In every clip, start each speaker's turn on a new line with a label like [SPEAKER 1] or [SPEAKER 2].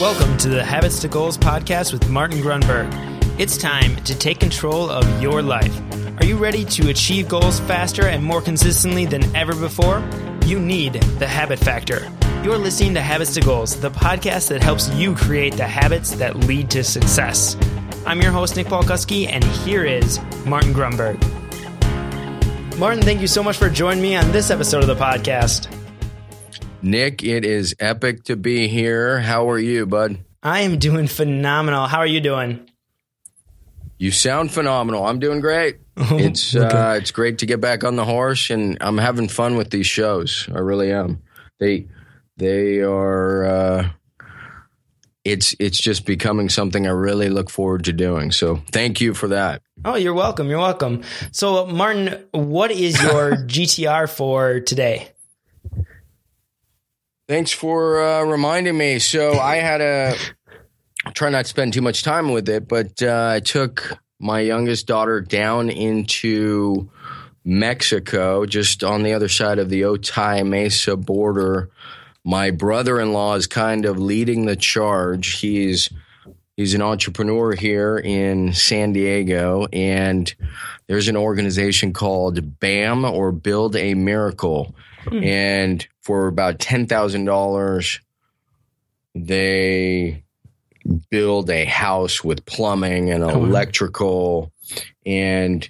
[SPEAKER 1] Welcome to the Habits to Goals podcast with Martin Grunburg. It's time to take control of your life. Are you ready to achieve goals faster and more consistently than ever before? You need the Habit Factor. You're listening to Habits to Goals, the podcast that helps you create the habits that lead to success. I'm your host, Nick Paulkuski, and here is Martin Grunburg. Martin, thank you so much for joining me on this episode of the podcast.
[SPEAKER 2] Nick, it is epic to be here. How are you, bud?
[SPEAKER 1] I am doing phenomenal. How are you doing?
[SPEAKER 2] You sound phenomenal. I'm doing great. It's okay. uh, it's great to get back on the horse, and I'm having fun with these shows. I really am. They they are. Uh, it's it's just becoming something I really look forward to doing. So thank you for that.
[SPEAKER 1] Oh, you're welcome. You're welcome. So, Martin, what is your GTR for today?
[SPEAKER 2] Thanks for uh, reminding me. So I had a try not to spend too much time with it, but uh, I took my youngest daughter down into Mexico, just on the other side of the Otay Mesa border. My brother-in-law is kind of leading the charge. He's he's an entrepreneur here in San Diego, and there's an organization called BAM or Build a Miracle, mm. and for about $10,000, they build a house with plumbing and oh, electrical. And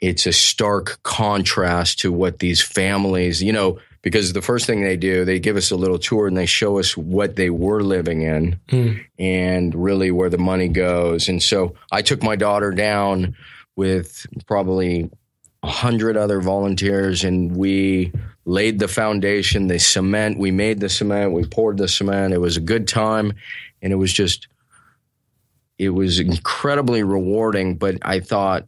[SPEAKER 2] it's a stark contrast to what these families, you know, because the first thing they do, they give us a little tour and they show us what they were living in mm. and really where the money goes. And so I took my daughter down with probably a hundred other volunteers and we laid the foundation, the cement. We made the cement, we poured the cement. It was a good time, and it was just, it was incredibly rewarding. But I thought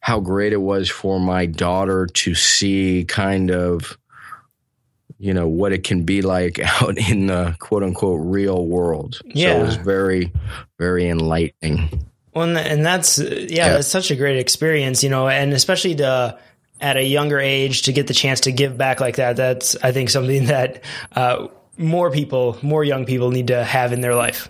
[SPEAKER 2] how great it was for my daughter to see kind of, you know, what it can be like out in the quote unquote real world. Yeah. So it was very, very enlightening.
[SPEAKER 1] Well, and that's yeah, yeah, that's such a great experience, you know, and especially to at a younger age to get the chance to give back like that. That's I think something that uh, more people, more young people, need to have in their life.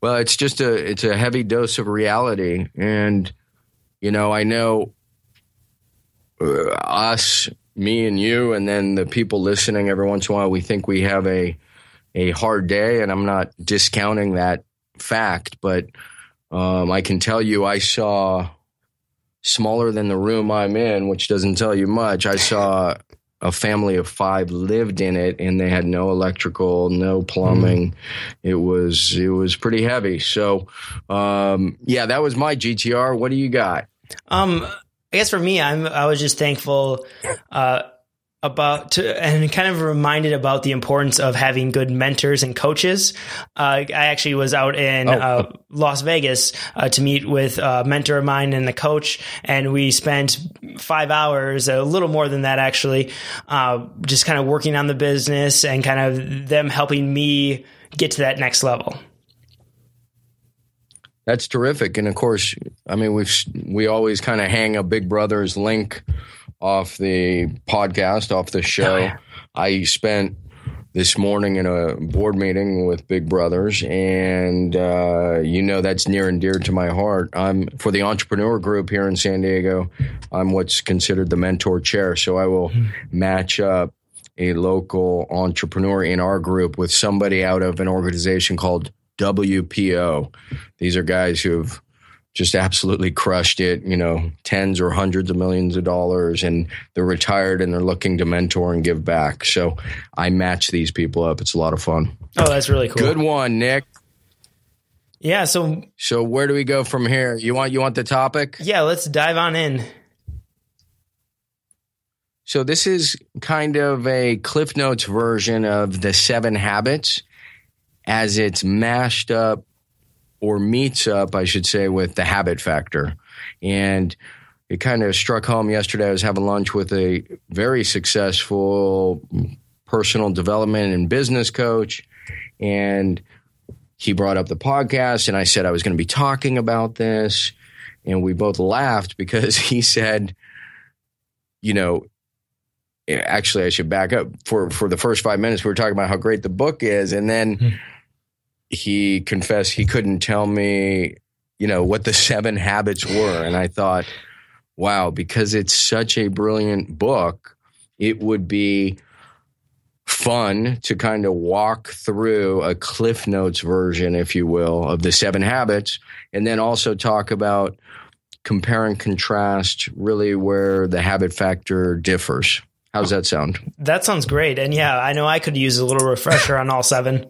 [SPEAKER 2] Well, it's just a it's a heavy dose of reality, and you know, I know uh, us, me, and you, and then the people listening. Every once in a while, we think we have a a hard day, and I'm not discounting that fact, but um, I can tell you, I saw smaller than the room I'm in, which doesn't tell you much. I saw a family of five lived in it and they had no electrical, no plumbing. Mm. It was it was pretty heavy. So um, yeah, that was my GTR. What do you got?
[SPEAKER 1] Um I guess for me, I'm I was just thankful uh, about to, and kind of reminded about the importance of having good mentors and coaches. Uh, I actually was out in oh. uh, Las Vegas uh, to meet with a mentor of mine and the coach, and we spent five hours, a little more than that actually, uh, just kind of working on the business and kind of them helping me get to that next level.
[SPEAKER 2] That's terrific, and of course, I mean we we always kind of hang a Big Brother's link off the podcast, off the show. Oh, yeah. I spent this morning in a board meeting with Big Brothers, and uh, you know that's near and dear to my heart. I'm for the entrepreneur group here in San Diego. I'm what's considered the mentor chair, so I will mm-hmm. match up a local entrepreneur in our group with somebody out of an organization called WPO. These are guys who have just absolutely crushed it, you know, tens or hundreds of millions of dollars and they're retired and they're looking to mentor and give back. So I match these people up. It's a lot of fun.
[SPEAKER 1] Oh, that's really cool.
[SPEAKER 2] Good one, Nick.
[SPEAKER 1] Yeah, so
[SPEAKER 2] So where do we go from here? You want you want the topic?
[SPEAKER 1] Yeah, let's dive on in.
[SPEAKER 2] So this is kind of a Cliff Notes version of the 7 habits as it's mashed up or meets up, I should say, with the habit factor. And it kind of struck home yesterday. I was having lunch with a very successful personal development and business coach. And he brought up the podcast, and I said I was going to be talking about this. And we both laughed because he said, you know, actually, I should back up for for the first five minutes. We were talking about how great the book is, and then
[SPEAKER 1] Hmm.
[SPEAKER 2] He confessed he couldn't tell me, you know, what the seven habits were, and I thought, wow, because it's such a brilliant book, it would be fun to kind of walk through a cliff notes version if you will of the seven habits and then also talk about compare and contrast really where the habit factor differs how's that sound
[SPEAKER 1] That sounds great. And yeah, I know I could use a little refresher on all seven.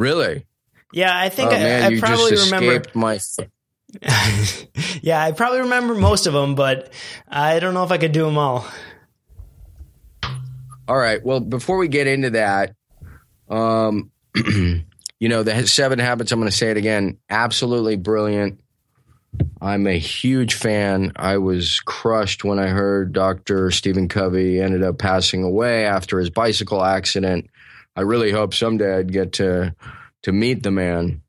[SPEAKER 2] Really
[SPEAKER 1] Yeah, I think
[SPEAKER 2] oh
[SPEAKER 1] I,
[SPEAKER 2] man
[SPEAKER 1] I
[SPEAKER 2] you
[SPEAKER 1] probably
[SPEAKER 2] just
[SPEAKER 1] remember.
[SPEAKER 2] escaped my
[SPEAKER 1] yeah, I probably remember most of them, but I don't know if I could do them all.
[SPEAKER 2] All right. Well, before we get into that, um, you know, the seven habits, I'm going to say it again, absolutely brilliant. I'm a huge fan. I was crushed when I heard Dr. Stephen Covey ended up passing away after his bicycle accident. I really hope someday I'd get to to meet the man.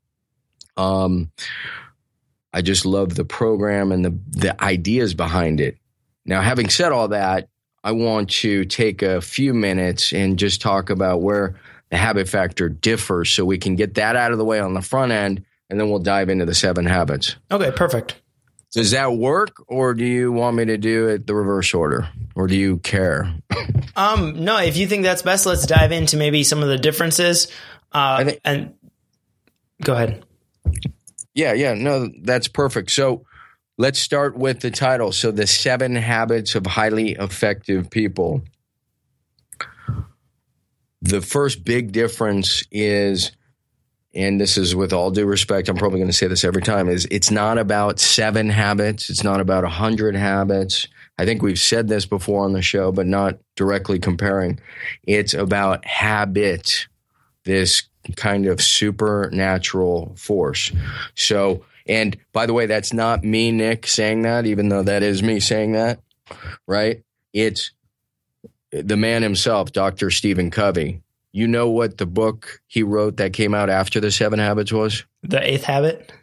[SPEAKER 2] Um, I just love the program and the the ideas behind it. Now, having said all that, I want to take a few minutes and just talk about where the habit factor differs so we can get that out of the way on the front end and then we'll dive into the seven habits.
[SPEAKER 1] Okay, perfect.
[SPEAKER 2] Does that work or do you want me to do it the reverse order or do you care?
[SPEAKER 1] Um, no, if you think that's best, let's dive into maybe some of the differences. Uh,
[SPEAKER 2] think-
[SPEAKER 1] and go ahead.
[SPEAKER 2] Yeah, yeah, no, that's perfect. So let's start with the title. So, the seven habits of highly effective people. The first big difference is, and this is with all due respect, I'm probably going to say this every time, is it's not about seven habits, it's not about a hundred habits. I think we've said this before on the show, but not directly comparing. It's about habit, this kind of supernatural force. So, and by the way, that's not me, Nick, saying that, even though that is me saying that, right? It's the man himself, Dr. Stephen Covey. You know what the book he wrote that came out after the Seven Habits was?
[SPEAKER 1] The eighth habit.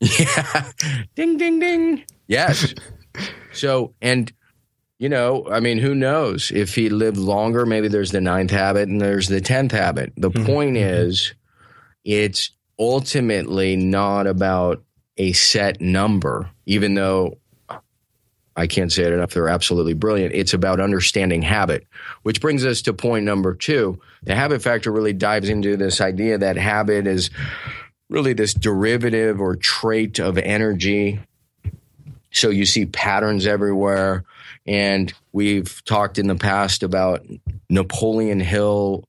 [SPEAKER 2] Yeah. ding, ding, ding. Yes. so, and, you know, I mean, who knows if he lived longer? Maybe there's the ninth habit and there's the tenth habit. The
[SPEAKER 1] Mhm.
[SPEAKER 2] point is, it's ultimately not about a set number, even though I can't say it enough. They're absolutely brilliant. It's about understanding habit, which brings us to point number two. The habit factor really dives into this idea that habit is really this derivative or trait of energy. So you see patterns everywhere. And we've talked in the past about Napoleon Hill,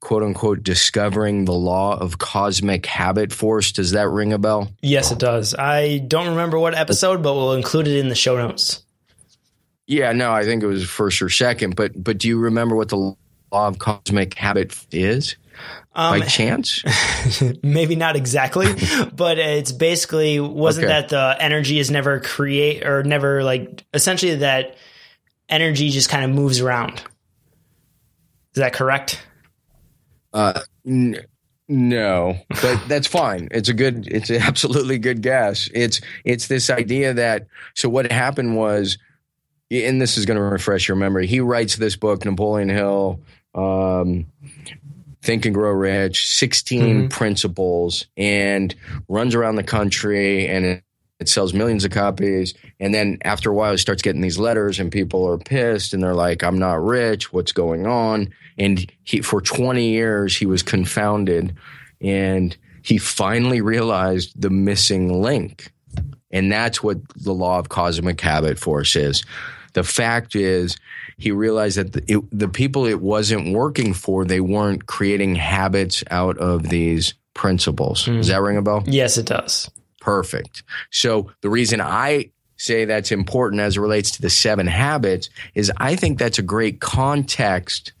[SPEAKER 2] quote unquote, discovering the law of cosmic habit force. Does that ring a bell?
[SPEAKER 1] Yes, it does. I don't remember what episode, but we'll include it in the show notes.
[SPEAKER 2] Yeah, no, I think it was first or second. But but do you remember what the law of cosmic habit is
[SPEAKER 1] Um,
[SPEAKER 2] by chance?
[SPEAKER 1] maybe not exactly, but it's basically wasn't
[SPEAKER 2] Okay.
[SPEAKER 1] that the energy is never create or never like essentially that energy just kind of moves around. Is that correct?
[SPEAKER 2] Uh, n- no, but that's fine. It's a good. It's an absolutely good guess. It's it's this idea that so what happened was, and this is going to refresh your memory. He writes this book, Napoleon Hill, um, Think and Grow Rich, 16
[SPEAKER 1] Mhm.
[SPEAKER 2] principles, and runs around the country and. It, sells millions of copies. And then after a while, he starts getting these letters, and people are pissed and they're like, I'm not rich. What's going on? And he, for 20 years, he was confounded. And he finally realized the missing link. And that's what the law of cosmic habit force is. The fact is, he realized that the, it, the people it wasn't working for, they weren't creating habits out of these principles. Does hmm. that ring a bell?
[SPEAKER 1] Yes, it does.
[SPEAKER 2] Perfect. So the reason I say that's important as it relates to the seven habits is I think that's a great context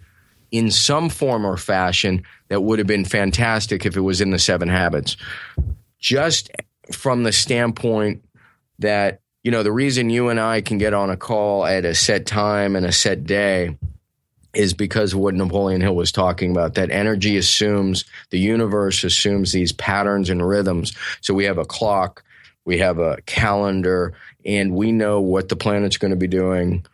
[SPEAKER 2] in some form or fashion that would have been fantastic if it was in the seven habits. Just from the standpoint that, you know, the reason you and I can get on a call at a set time and a set day is because of what Napoleon Hill was talking about. That energy assumes, the universe assumes these patterns and rhythms. So we have a clock. we have a calendar, and we know what the planet's going to be doing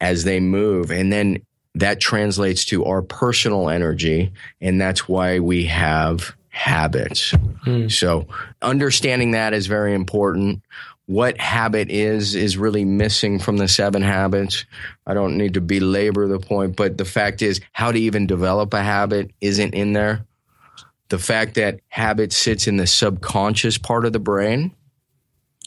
[SPEAKER 2] as they move. And then that translates to our personal energy. And that's why we have habits. Mm. So understanding that is very important. What habit is, is really missing from the seven habits. I don't need to belabor the point, but the fact is, how to even develop a habit isn't in there. The fact that habit sits in the subconscious part of the brain.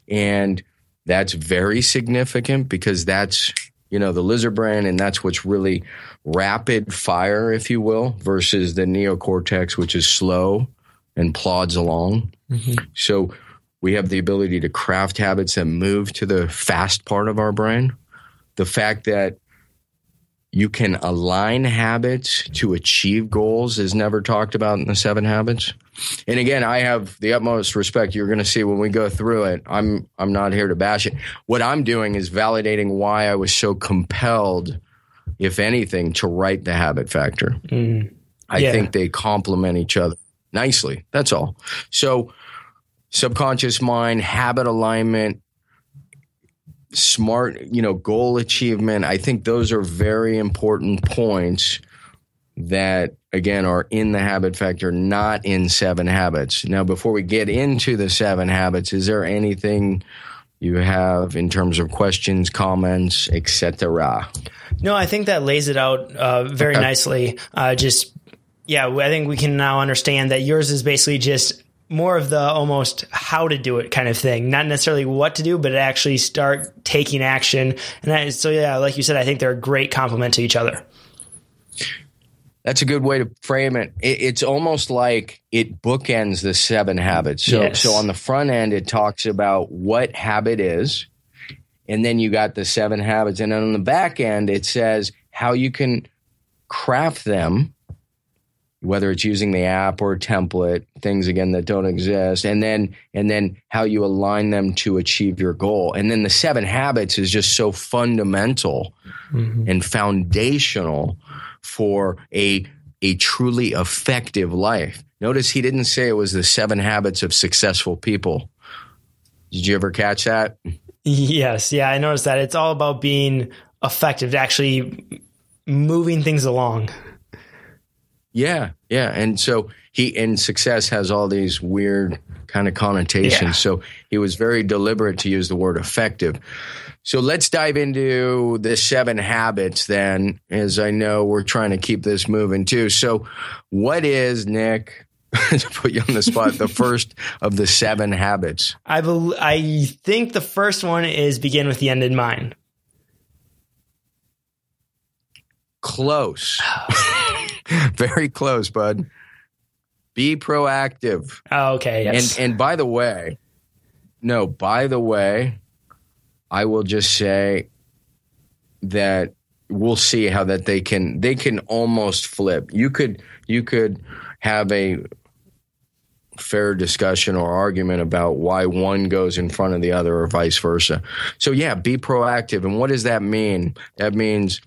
[SPEAKER 2] And that's very significant because that's you know, the lizard brain, and that's what's really rapid fire, if you will, versus the neocortex, which is slow and plods along. Mm-hmm. So we have the ability to craft habits that move to the fast part of our brain. The fact that you can align habits to achieve goals is never talked about in the seven habits. And again, I have the utmost respect. You're going to see when we go through it. I'm I'm not here to bash it. What I'm doing is validating why I was so compelled, if anything, to write the habit factor. Mm. I yeah. think they complement each other nicely. That's all. So, subconscious mind, habit alignment, smart, you know, goal achievement. I think those are very important points that again are in the habit factor, not in seven habits. Now, before we get into the seven habits, is there anything you have in terms of questions, comments, etc.?
[SPEAKER 1] No, I think that lays it out uh, very okay. nicely. Uh, just yeah, I think we can now understand that yours is basically just more of the almost how to do it kind of thing, not necessarily what to do, but actually start taking action. And that is, so, yeah, like you said, I think they're a great complement to each other.
[SPEAKER 2] That's a good way to frame it. it. It's almost like it bookends the seven habits. So, yes. so on the front end, it talks about what habit is, and then you got the seven habits, and then on the back end, it says how you can craft them whether it's using the app or template, things again that don't exist, and then and then how you align them to achieve your goal. And then the seven habits is just so fundamental mm-hmm. and foundational for a a truly effective life. Notice he didn't say it was the seven habits of successful people. Did you ever catch that?
[SPEAKER 1] Yes, yeah, I noticed that. It's all about being effective, actually moving things along.
[SPEAKER 2] Yeah, yeah. And so he and success has all these weird kind of connotations. Yeah. So he was very deliberate to use the word effective. So let's dive into the seven habits then, as I know we're trying to keep this moving too. So what is Nick? to put you on the spot, the first of the seven habits.
[SPEAKER 1] I be- I think the first one is begin with the end in mind.
[SPEAKER 2] Close. Very close, bud. Be proactive.
[SPEAKER 1] Oh, okay.
[SPEAKER 2] Yes. And and by the way, no, by the way, I will just say that we'll see how that they can they can almost flip. You could you could have a fair discussion or argument about why one goes in front of the other or vice versa. So yeah, be proactive. And what does that mean? That means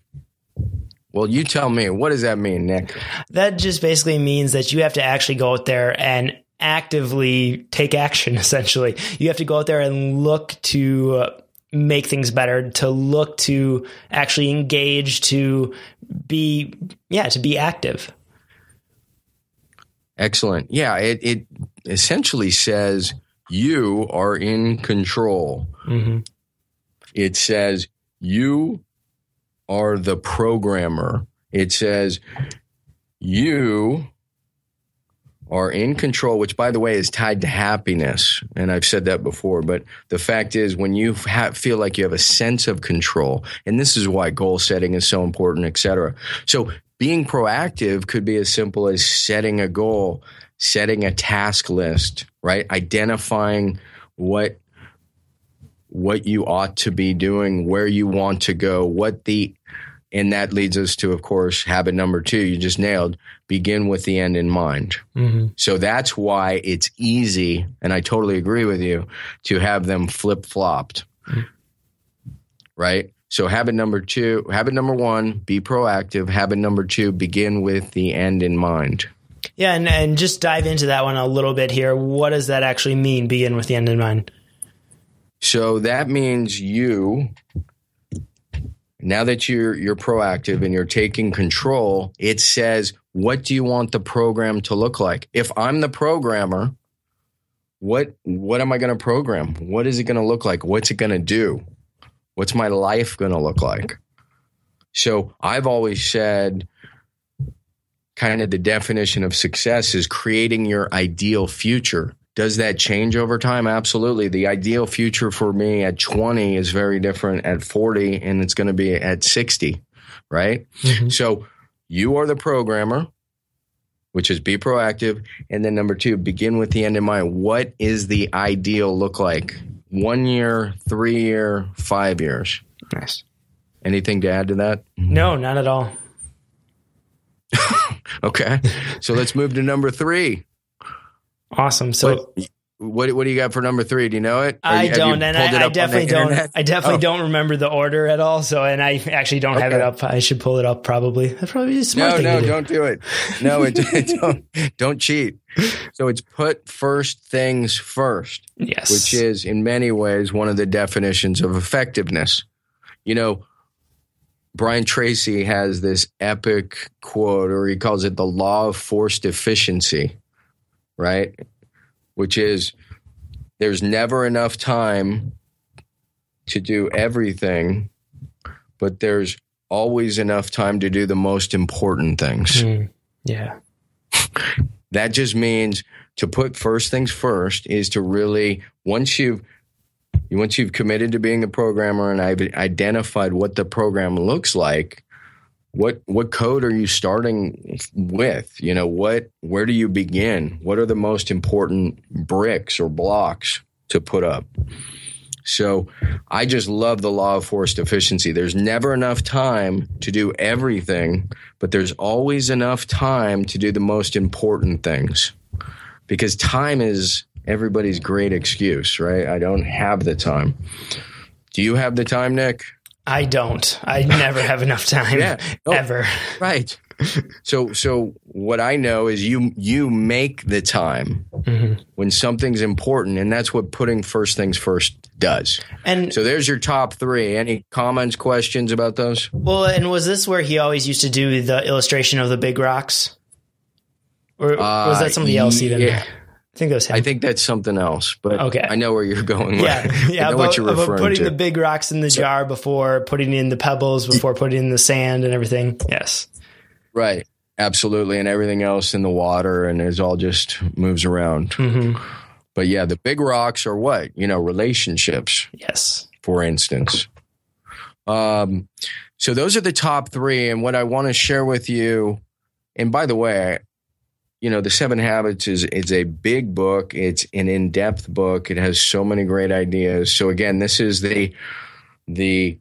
[SPEAKER 2] well, you tell me. What does that mean, Nick?
[SPEAKER 1] That just basically means that you have to actually go out there and actively take action, essentially. You have to go out there and look to uh, make things better, to look to actually engage, to be, yeah, to be active.
[SPEAKER 2] Excellent. Yeah, it, it essentially says you are in control. Mm-hmm. It says you are the programmer. It says you are in control, which by the way is tied to happiness. And I've said that before, but the fact is when you ha- feel like you have a sense of control, and this is why goal setting is so important, et cetera. So being proactive could be as simple as setting a goal, setting a task list, right? Identifying what what you ought to be doing, where you want to go, what the and that leads us to, of course, habit number two, you just nailed begin with the end in mind. Mm-hmm. So that's why it's easy, and I totally agree with you, to have them flip flopped. Mm-hmm. Right? So habit number two, habit number one, be proactive. Habit number two, begin with the end in mind.
[SPEAKER 1] Yeah, and, and just dive into that one a little bit here. What does that actually mean, begin with the end in mind?
[SPEAKER 2] So that means you now that you're you're proactive and you're taking control, it says what do you want the program to look like? If I'm the programmer, what what am I going to program? What is it going to look like? What's it going to do? What's my life going to look like? So I've always said kind of the definition of success is creating your ideal future. Does that change over time? Absolutely. The ideal future for me at 20 is very different at 40 and it's going to be at 60, right? Mm-hmm. So you are the programmer, which is be proactive. And then number two, begin with the end in mind. What is the ideal look like? One year, three year, five years.
[SPEAKER 1] Nice.
[SPEAKER 2] Anything to add to that?
[SPEAKER 1] No, not at all.
[SPEAKER 2] okay. So let's move to number three.
[SPEAKER 1] Awesome. So
[SPEAKER 2] what, what, what do you got for number three? Do you know it?
[SPEAKER 1] Or I don't, and I, I definitely don't. Internet? I definitely oh. don't remember the order at all. So, and I actually don't okay. have it up. I should pull it up. Probably. That's probably a smart
[SPEAKER 2] no,
[SPEAKER 1] thing.
[SPEAKER 2] No,
[SPEAKER 1] do.
[SPEAKER 2] don't do it. No, it, don't. Don't cheat. So it's put first things first.
[SPEAKER 1] Yes.
[SPEAKER 2] Which is in many ways one of the definitions of effectiveness. You know, Brian Tracy has this epic quote, or he calls it the law of forced efficiency right? Which is there's never enough time to do everything, but there's always enough time to do the most important things. Mm,
[SPEAKER 1] yeah.
[SPEAKER 2] that just means to put first things first is to really once you've once you've committed to being a programmer and I've identified what the program looks like, what what code are you starting with? You know what where do you begin? What are the most important bricks or blocks to put up? So i just love the law of forced efficiency. There's never enough time to do everything but there's always enough time to do the most important things. Because time is everybody's great excuse right? I don't have the time. Do you have the time nick
[SPEAKER 1] I don't. I never have enough time. Yeah. Oh, ever.
[SPEAKER 2] Right. So so what I know is you you make the time mm-hmm. when something's important, and that's what putting first things first does. And so there's your top three. Any comments, questions about those?
[SPEAKER 1] Well, and was this where he always used to do the illustration of the big rocks? Or was that somebody uh, else even? Yeah. I think that was him.
[SPEAKER 2] I think that's something else, but okay. I know where you're going.
[SPEAKER 1] Yeah, yeah. I know about, what you're referring putting to. the big rocks in the so, jar before putting in the pebbles, before putting in the sand and everything. Yes.
[SPEAKER 2] Right. Absolutely, and everything else in the water, and it all just moves around. Mm-hmm. But yeah, the big rocks are what you know, relationships.
[SPEAKER 1] Yes.
[SPEAKER 2] For instance. Um, so those are the top three, and what I want to share with you. And by the way, you know, The Seven Habits is it's a big book. It's an in-depth book. It has so many great ideas. So again, this is the the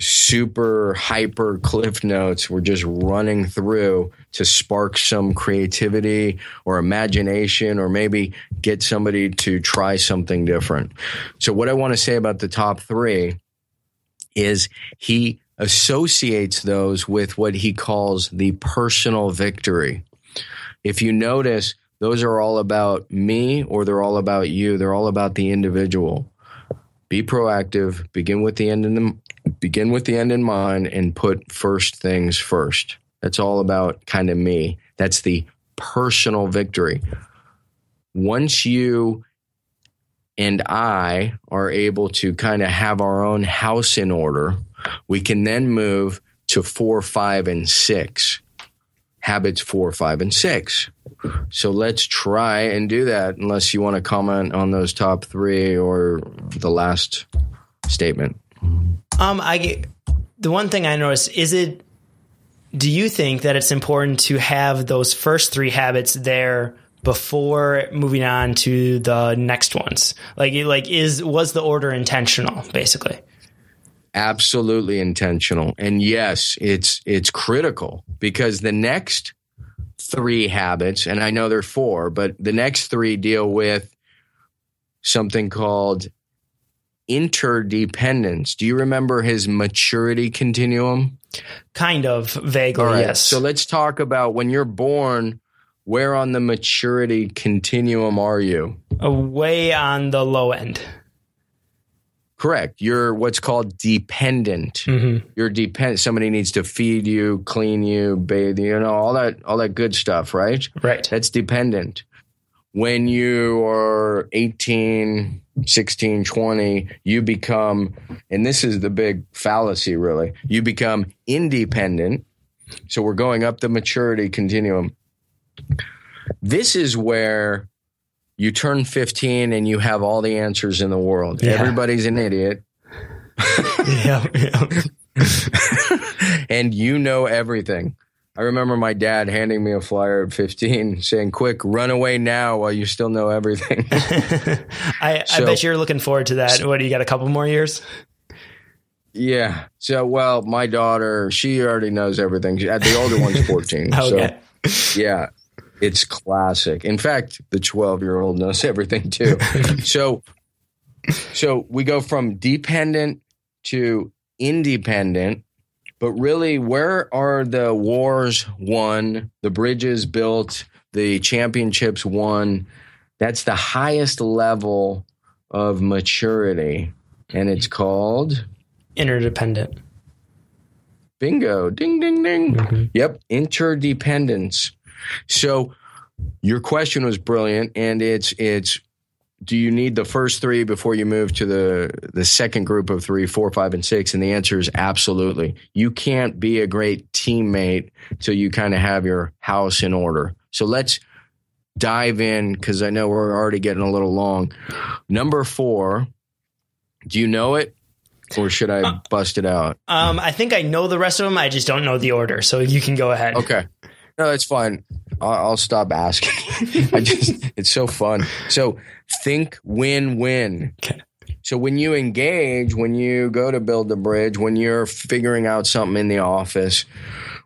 [SPEAKER 2] super hyper cliff notes we're just running through to spark some creativity or imagination or maybe get somebody to try something different. So what I want to say about the top 3 is he associates those with what he calls the personal victory if you notice, those are all about me or they're all about you. They're all about the individual. Be proactive, begin with the end in the begin with the end in mind and put first things first. That's all about kind of me. That's the personal victory. Once you and I are able to kind of have our own house in order, we can then move to four, five, and six habits four, five, and six. So let's try and do that, unless you want to comment on those top three or the last statement.
[SPEAKER 1] Um, I get the one thing I noticed is it. Do you think that it's important to have those first three habits there before moving on to the next ones? Like, like is was the order intentional, basically?
[SPEAKER 2] Absolutely intentional. And yes, it's it's critical because the next three habits, and I know there are four, but the next three deal with something called interdependence. Do you remember his maturity continuum?
[SPEAKER 1] Kind of vaguely, right, yes.
[SPEAKER 2] So let's talk about when you're born, where on the maturity continuum are you?
[SPEAKER 1] Uh, way on the low end.
[SPEAKER 2] Correct. You're what's called dependent.
[SPEAKER 1] Mm-hmm.
[SPEAKER 2] You're dependent. Somebody needs to feed you, clean you, bathe you, you know, all that, all that good stuff, right?
[SPEAKER 1] Right.
[SPEAKER 2] That's dependent. When you are 18, 16, 20, you become, and this is the big fallacy really, you become independent. So we're going up the maturity continuum. This is where you turn 15 and you have all the answers in the world.
[SPEAKER 1] Yeah.
[SPEAKER 2] Everybody's an idiot.
[SPEAKER 1] yeah, yeah.
[SPEAKER 2] and you know everything. I remember my dad handing me a flyer at 15 saying, Quick, run away now while you still know everything.
[SPEAKER 1] I, I bet you're looking forward to that. What do you got? A couple more years?
[SPEAKER 2] yeah. So, well, my daughter, she already knows everything. She- The older one's 14.
[SPEAKER 1] Okay.
[SPEAKER 2] So, yeah, it's classic. In fact, the 12 year old knows everything too. so, so we go from dependent to independent. But really, where are the wars won, the bridges built, the championships won? That's the highest level of maturity. And it's called
[SPEAKER 1] Interdependent.
[SPEAKER 2] bingo, ding, ding, ding.
[SPEAKER 1] Mhm.
[SPEAKER 2] Yep, interdependence. So your question was brilliant, and it's it's do you need the first three before you move to the the second group of three, four, five, and six? And the answer is absolutely. You can't be a great teammate till you kind of have your house in order. So let's dive in because I know we're already getting a little long. Number four, do you know it? Or should I bust it out?
[SPEAKER 1] Um, I think I know the rest of them. I just don't know the order. So you can go ahead.
[SPEAKER 2] Okay. No, that's fine. I'll, I'll stop asking. I just, it's so fun. So think win win.
[SPEAKER 1] Okay.
[SPEAKER 2] So when you engage, when you go to build the bridge, when you're figuring out something in the office,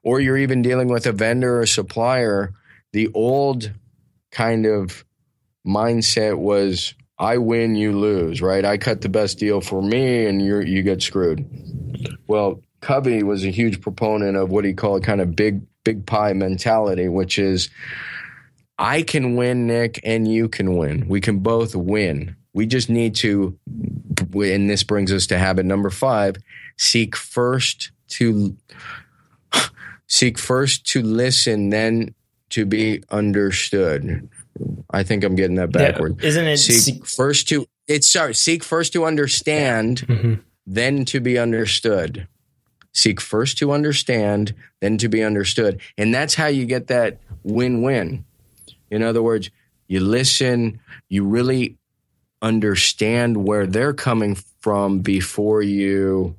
[SPEAKER 2] or you're even dealing with a vendor or supplier, the old kind of mindset was I win, you lose, right? I cut the best deal for me and you you get screwed. Well, Covey was a huge proponent of what he called kind of big big pie mentality, which is I can win, Nick, and you can win. We can both win. We just need to, and this brings us to habit number five: seek first to seek first to listen, then to be understood. I think I'm getting that
[SPEAKER 1] Yeah.
[SPEAKER 2] backward.
[SPEAKER 1] Isn't it?
[SPEAKER 2] Seek first to it's sorry. Seek first to understand,
[SPEAKER 1] Mhm.
[SPEAKER 2] then to be understood. Seek first to understand, then to be understood. And that's how you get that win win. In other words, you listen, you really understand where they're coming from before you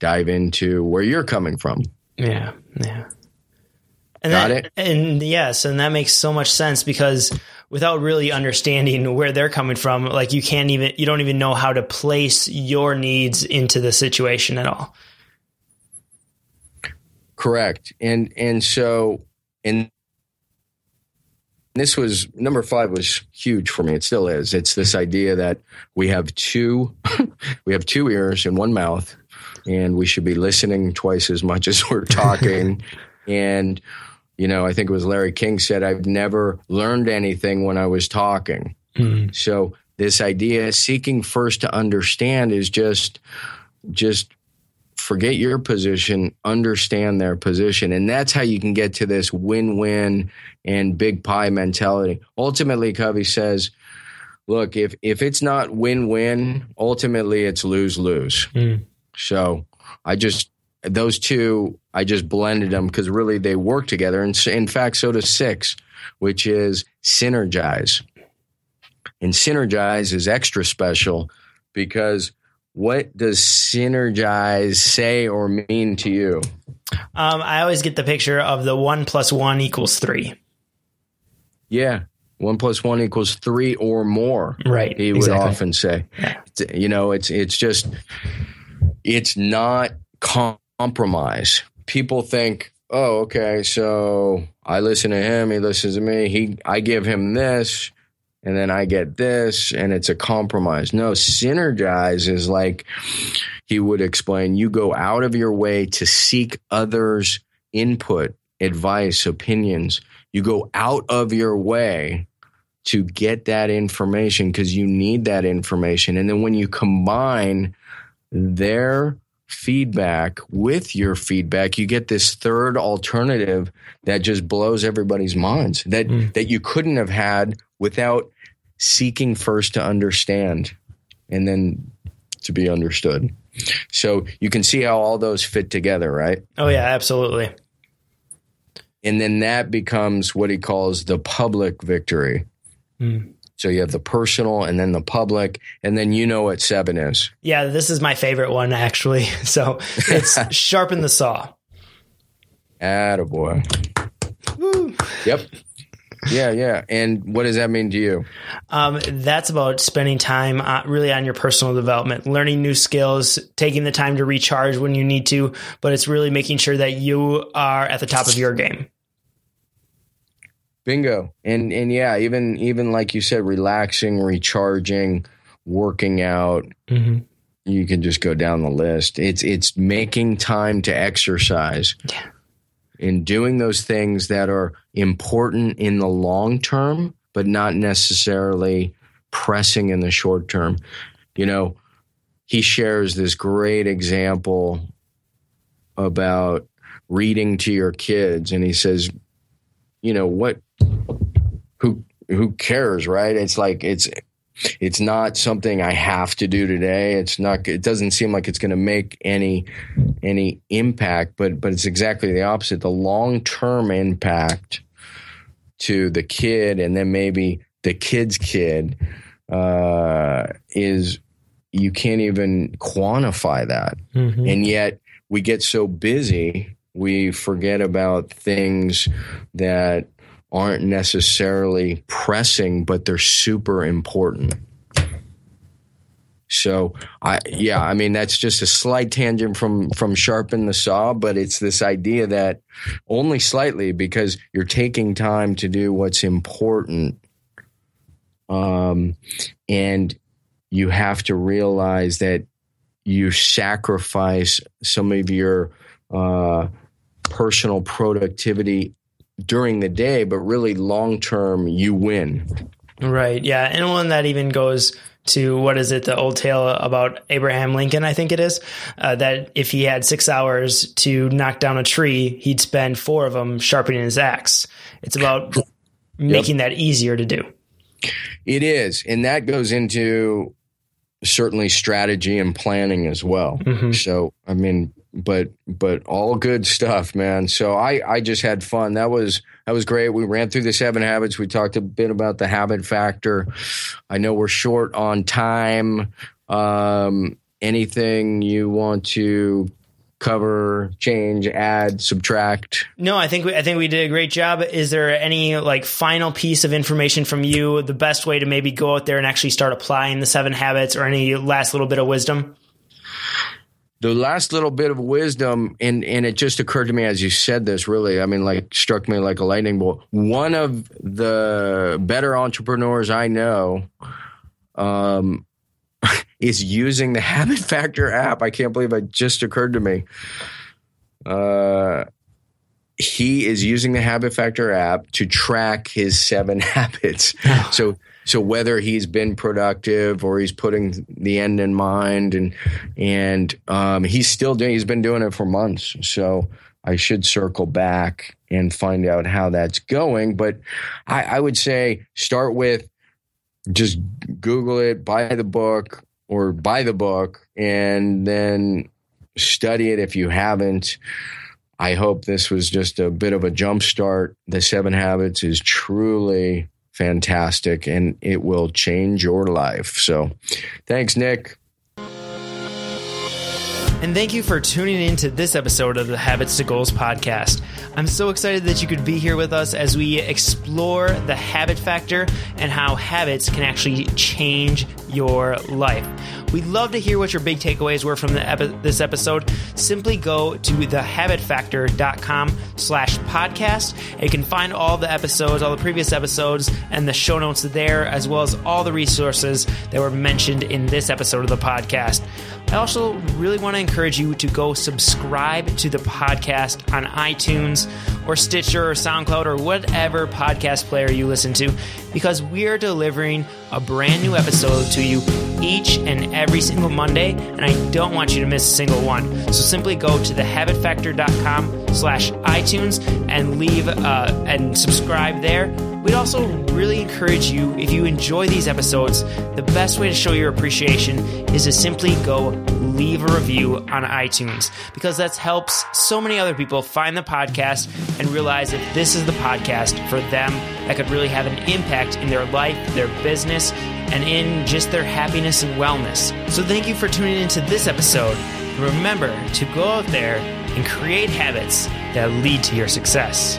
[SPEAKER 2] dive into where you're coming from.
[SPEAKER 1] Yeah, yeah. And
[SPEAKER 2] Got
[SPEAKER 1] that,
[SPEAKER 2] it?
[SPEAKER 1] And yes, and that makes so much sense because without really understanding where they're coming from, like you can't even you don't even know how to place your needs into the situation at all.
[SPEAKER 2] Correct. And and so and this was number five was huge for me. It still is. It's this idea that we have two we have two ears and one mouth, and we should be listening twice as much as we're talking. and you know, I think it was Larry King said, I've never learned anything when I was talking. Hmm. So this idea, seeking first to understand, is just just forget your position, understand their position. And that's how you can get to this win win and big pie mentality. Ultimately, Covey says, look, if, if it's not win win, ultimately it's lose lose.
[SPEAKER 1] Mm.
[SPEAKER 2] So I just, those two, I just blended them because really they work together. And in fact, so does six, which is synergize. And synergize is extra special because what does synergize say or mean to you?
[SPEAKER 1] Um, I always get the picture of the one plus one equals three.
[SPEAKER 2] Yeah. One plus one equals three or more.
[SPEAKER 1] Right.
[SPEAKER 2] He would
[SPEAKER 1] exactly.
[SPEAKER 2] often say.
[SPEAKER 1] Yeah.
[SPEAKER 2] You know, it's it's just it's not compromise. People think, oh, okay, so I listen to him, he listens to me, he I give him this, and then I get this, and it's a compromise. No, synergize is like he would explain, you go out of your way to seek others' input, advice, opinions. you go out of your way to get that information because you need that information. And then when you combine their feedback with your feedback, you get this third alternative that just blows everybody's minds that mm. that you couldn't have had without seeking first to understand and then to be understood. So you can see how all those fit together, right?
[SPEAKER 1] Oh yeah, absolutely.
[SPEAKER 2] And then that becomes what he calls the public victory. Mm. So you have the personal and then the public, and then you know what seven is.
[SPEAKER 1] Yeah, this is my favorite one actually. So it's sharpen the saw.
[SPEAKER 2] Attaboy. Woo. Yep. Yeah, yeah. And what does that mean to you?
[SPEAKER 1] Um, that's about spending time uh, really on your personal development, learning new skills, taking the time to recharge when you need to, but it's really making sure that you are at the top of your game.
[SPEAKER 2] Bingo. And and yeah, even even like you said, relaxing, recharging, working out. Mm-hmm. You can just go down the list. It's it's making time to exercise. Yeah. And doing those things that are important in the long term, but not necessarily pressing in the short term. You know, he shares this great example about reading to your kids and he says you know what who who cares, right? It's like it's it's not something I have to do today. It's not. It doesn't seem like it's going to make any any impact, but but it's exactly the opposite. The long term impact to the kid, and then maybe the kid's kid, uh, is you can't even quantify that, mm-hmm. and yet we get so busy we forget about things that aren't necessarily pressing, but they're super important. So I yeah, I mean that's just a slight tangent from from sharpen the saw, but it's this idea that only slightly because you're taking time to do what's important. Um and you have to realize that you sacrifice some of your uh personal productivity during the day, but really long term, you win.
[SPEAKER 1] Right. Yeah. And one that even goes to what is it, the old tale about Abraham Lincoln, I think it is, uh, that if he had six hours to knock down a tree, he'd spend four of them sharpening his axe. It's about yep. making that easier to do.
[SPEAKER 2] It is. And that goes into certainly strategy and planning as well. Mm-hmm. So, I mean, but but all good stuff, man. So I I just had fun. That was that was great. We ran through the seven habits. We talked a bit about the habit factor. I know we're short on time. Um, anything you want to cover, change, add, subtract?
[SPEAKER 1] No, I think we, I think we did a great job. Is there any like final piece of information from you? The best way to maybe go out there and actually start applying the seven habits, or any last little bit of wisdom?
[SPEAKER 2] The last little bit of wisdom and and it just occurred to me as you said this really i mean like struck me like a lightning bolt. One of the better entrepreneurs i know um is using the habit factor app. I can't believe it just occurred to me. Uh he is using the habit factor app to track his seven habits so so whether he's been productive or he's putting the end in mind, and and um, he's still doing, he's been doing it for months. So I should circle back and find out how that's going. But I, I would say start with just Google it, buy the book, or buy the book, and then study it if you haven't. I hope this was just a bit of a jump start. The Seven Habits is truly fantastic and it will change your life. So thanks, Nick.
[SPEAKER 1] And thank you for tuning in to this episode of the Habits to Goals podcast. I'm so excited that you could be here with us as we explore the habit factor and how habits can actually change your life. We'd love to hear what your big takeaways were from epi- this episode. Simply go to thehabitfactor.com slash podcast. You can find all the episodes, all the previous episodes, and the show notes there, as well as all the resources that were mentioned in this episode of the podcast. I also really want to encourage you to go subscribe to the podcast on iTunes or Stitcher or SoundCloud or whatever podcast player you listen to because we are delivering a brand new episode to you each and every single Monday, and I don't want you to miss a single one. So simply go to thehabitfactor.com slash iTunes and leave uh, and subscribe there. We'd also really encourage you, if you enjoy these episodes, the best way to show your appreciation is to simply go leave a review on iTunes because that helps so many other people find the podcast and realize that this is the podcast for them that could really have an impact in their life, their business, and in just their happiness and wellness. So thank you for tuning into this episode. Remember to go out there and create habits that lead to your success.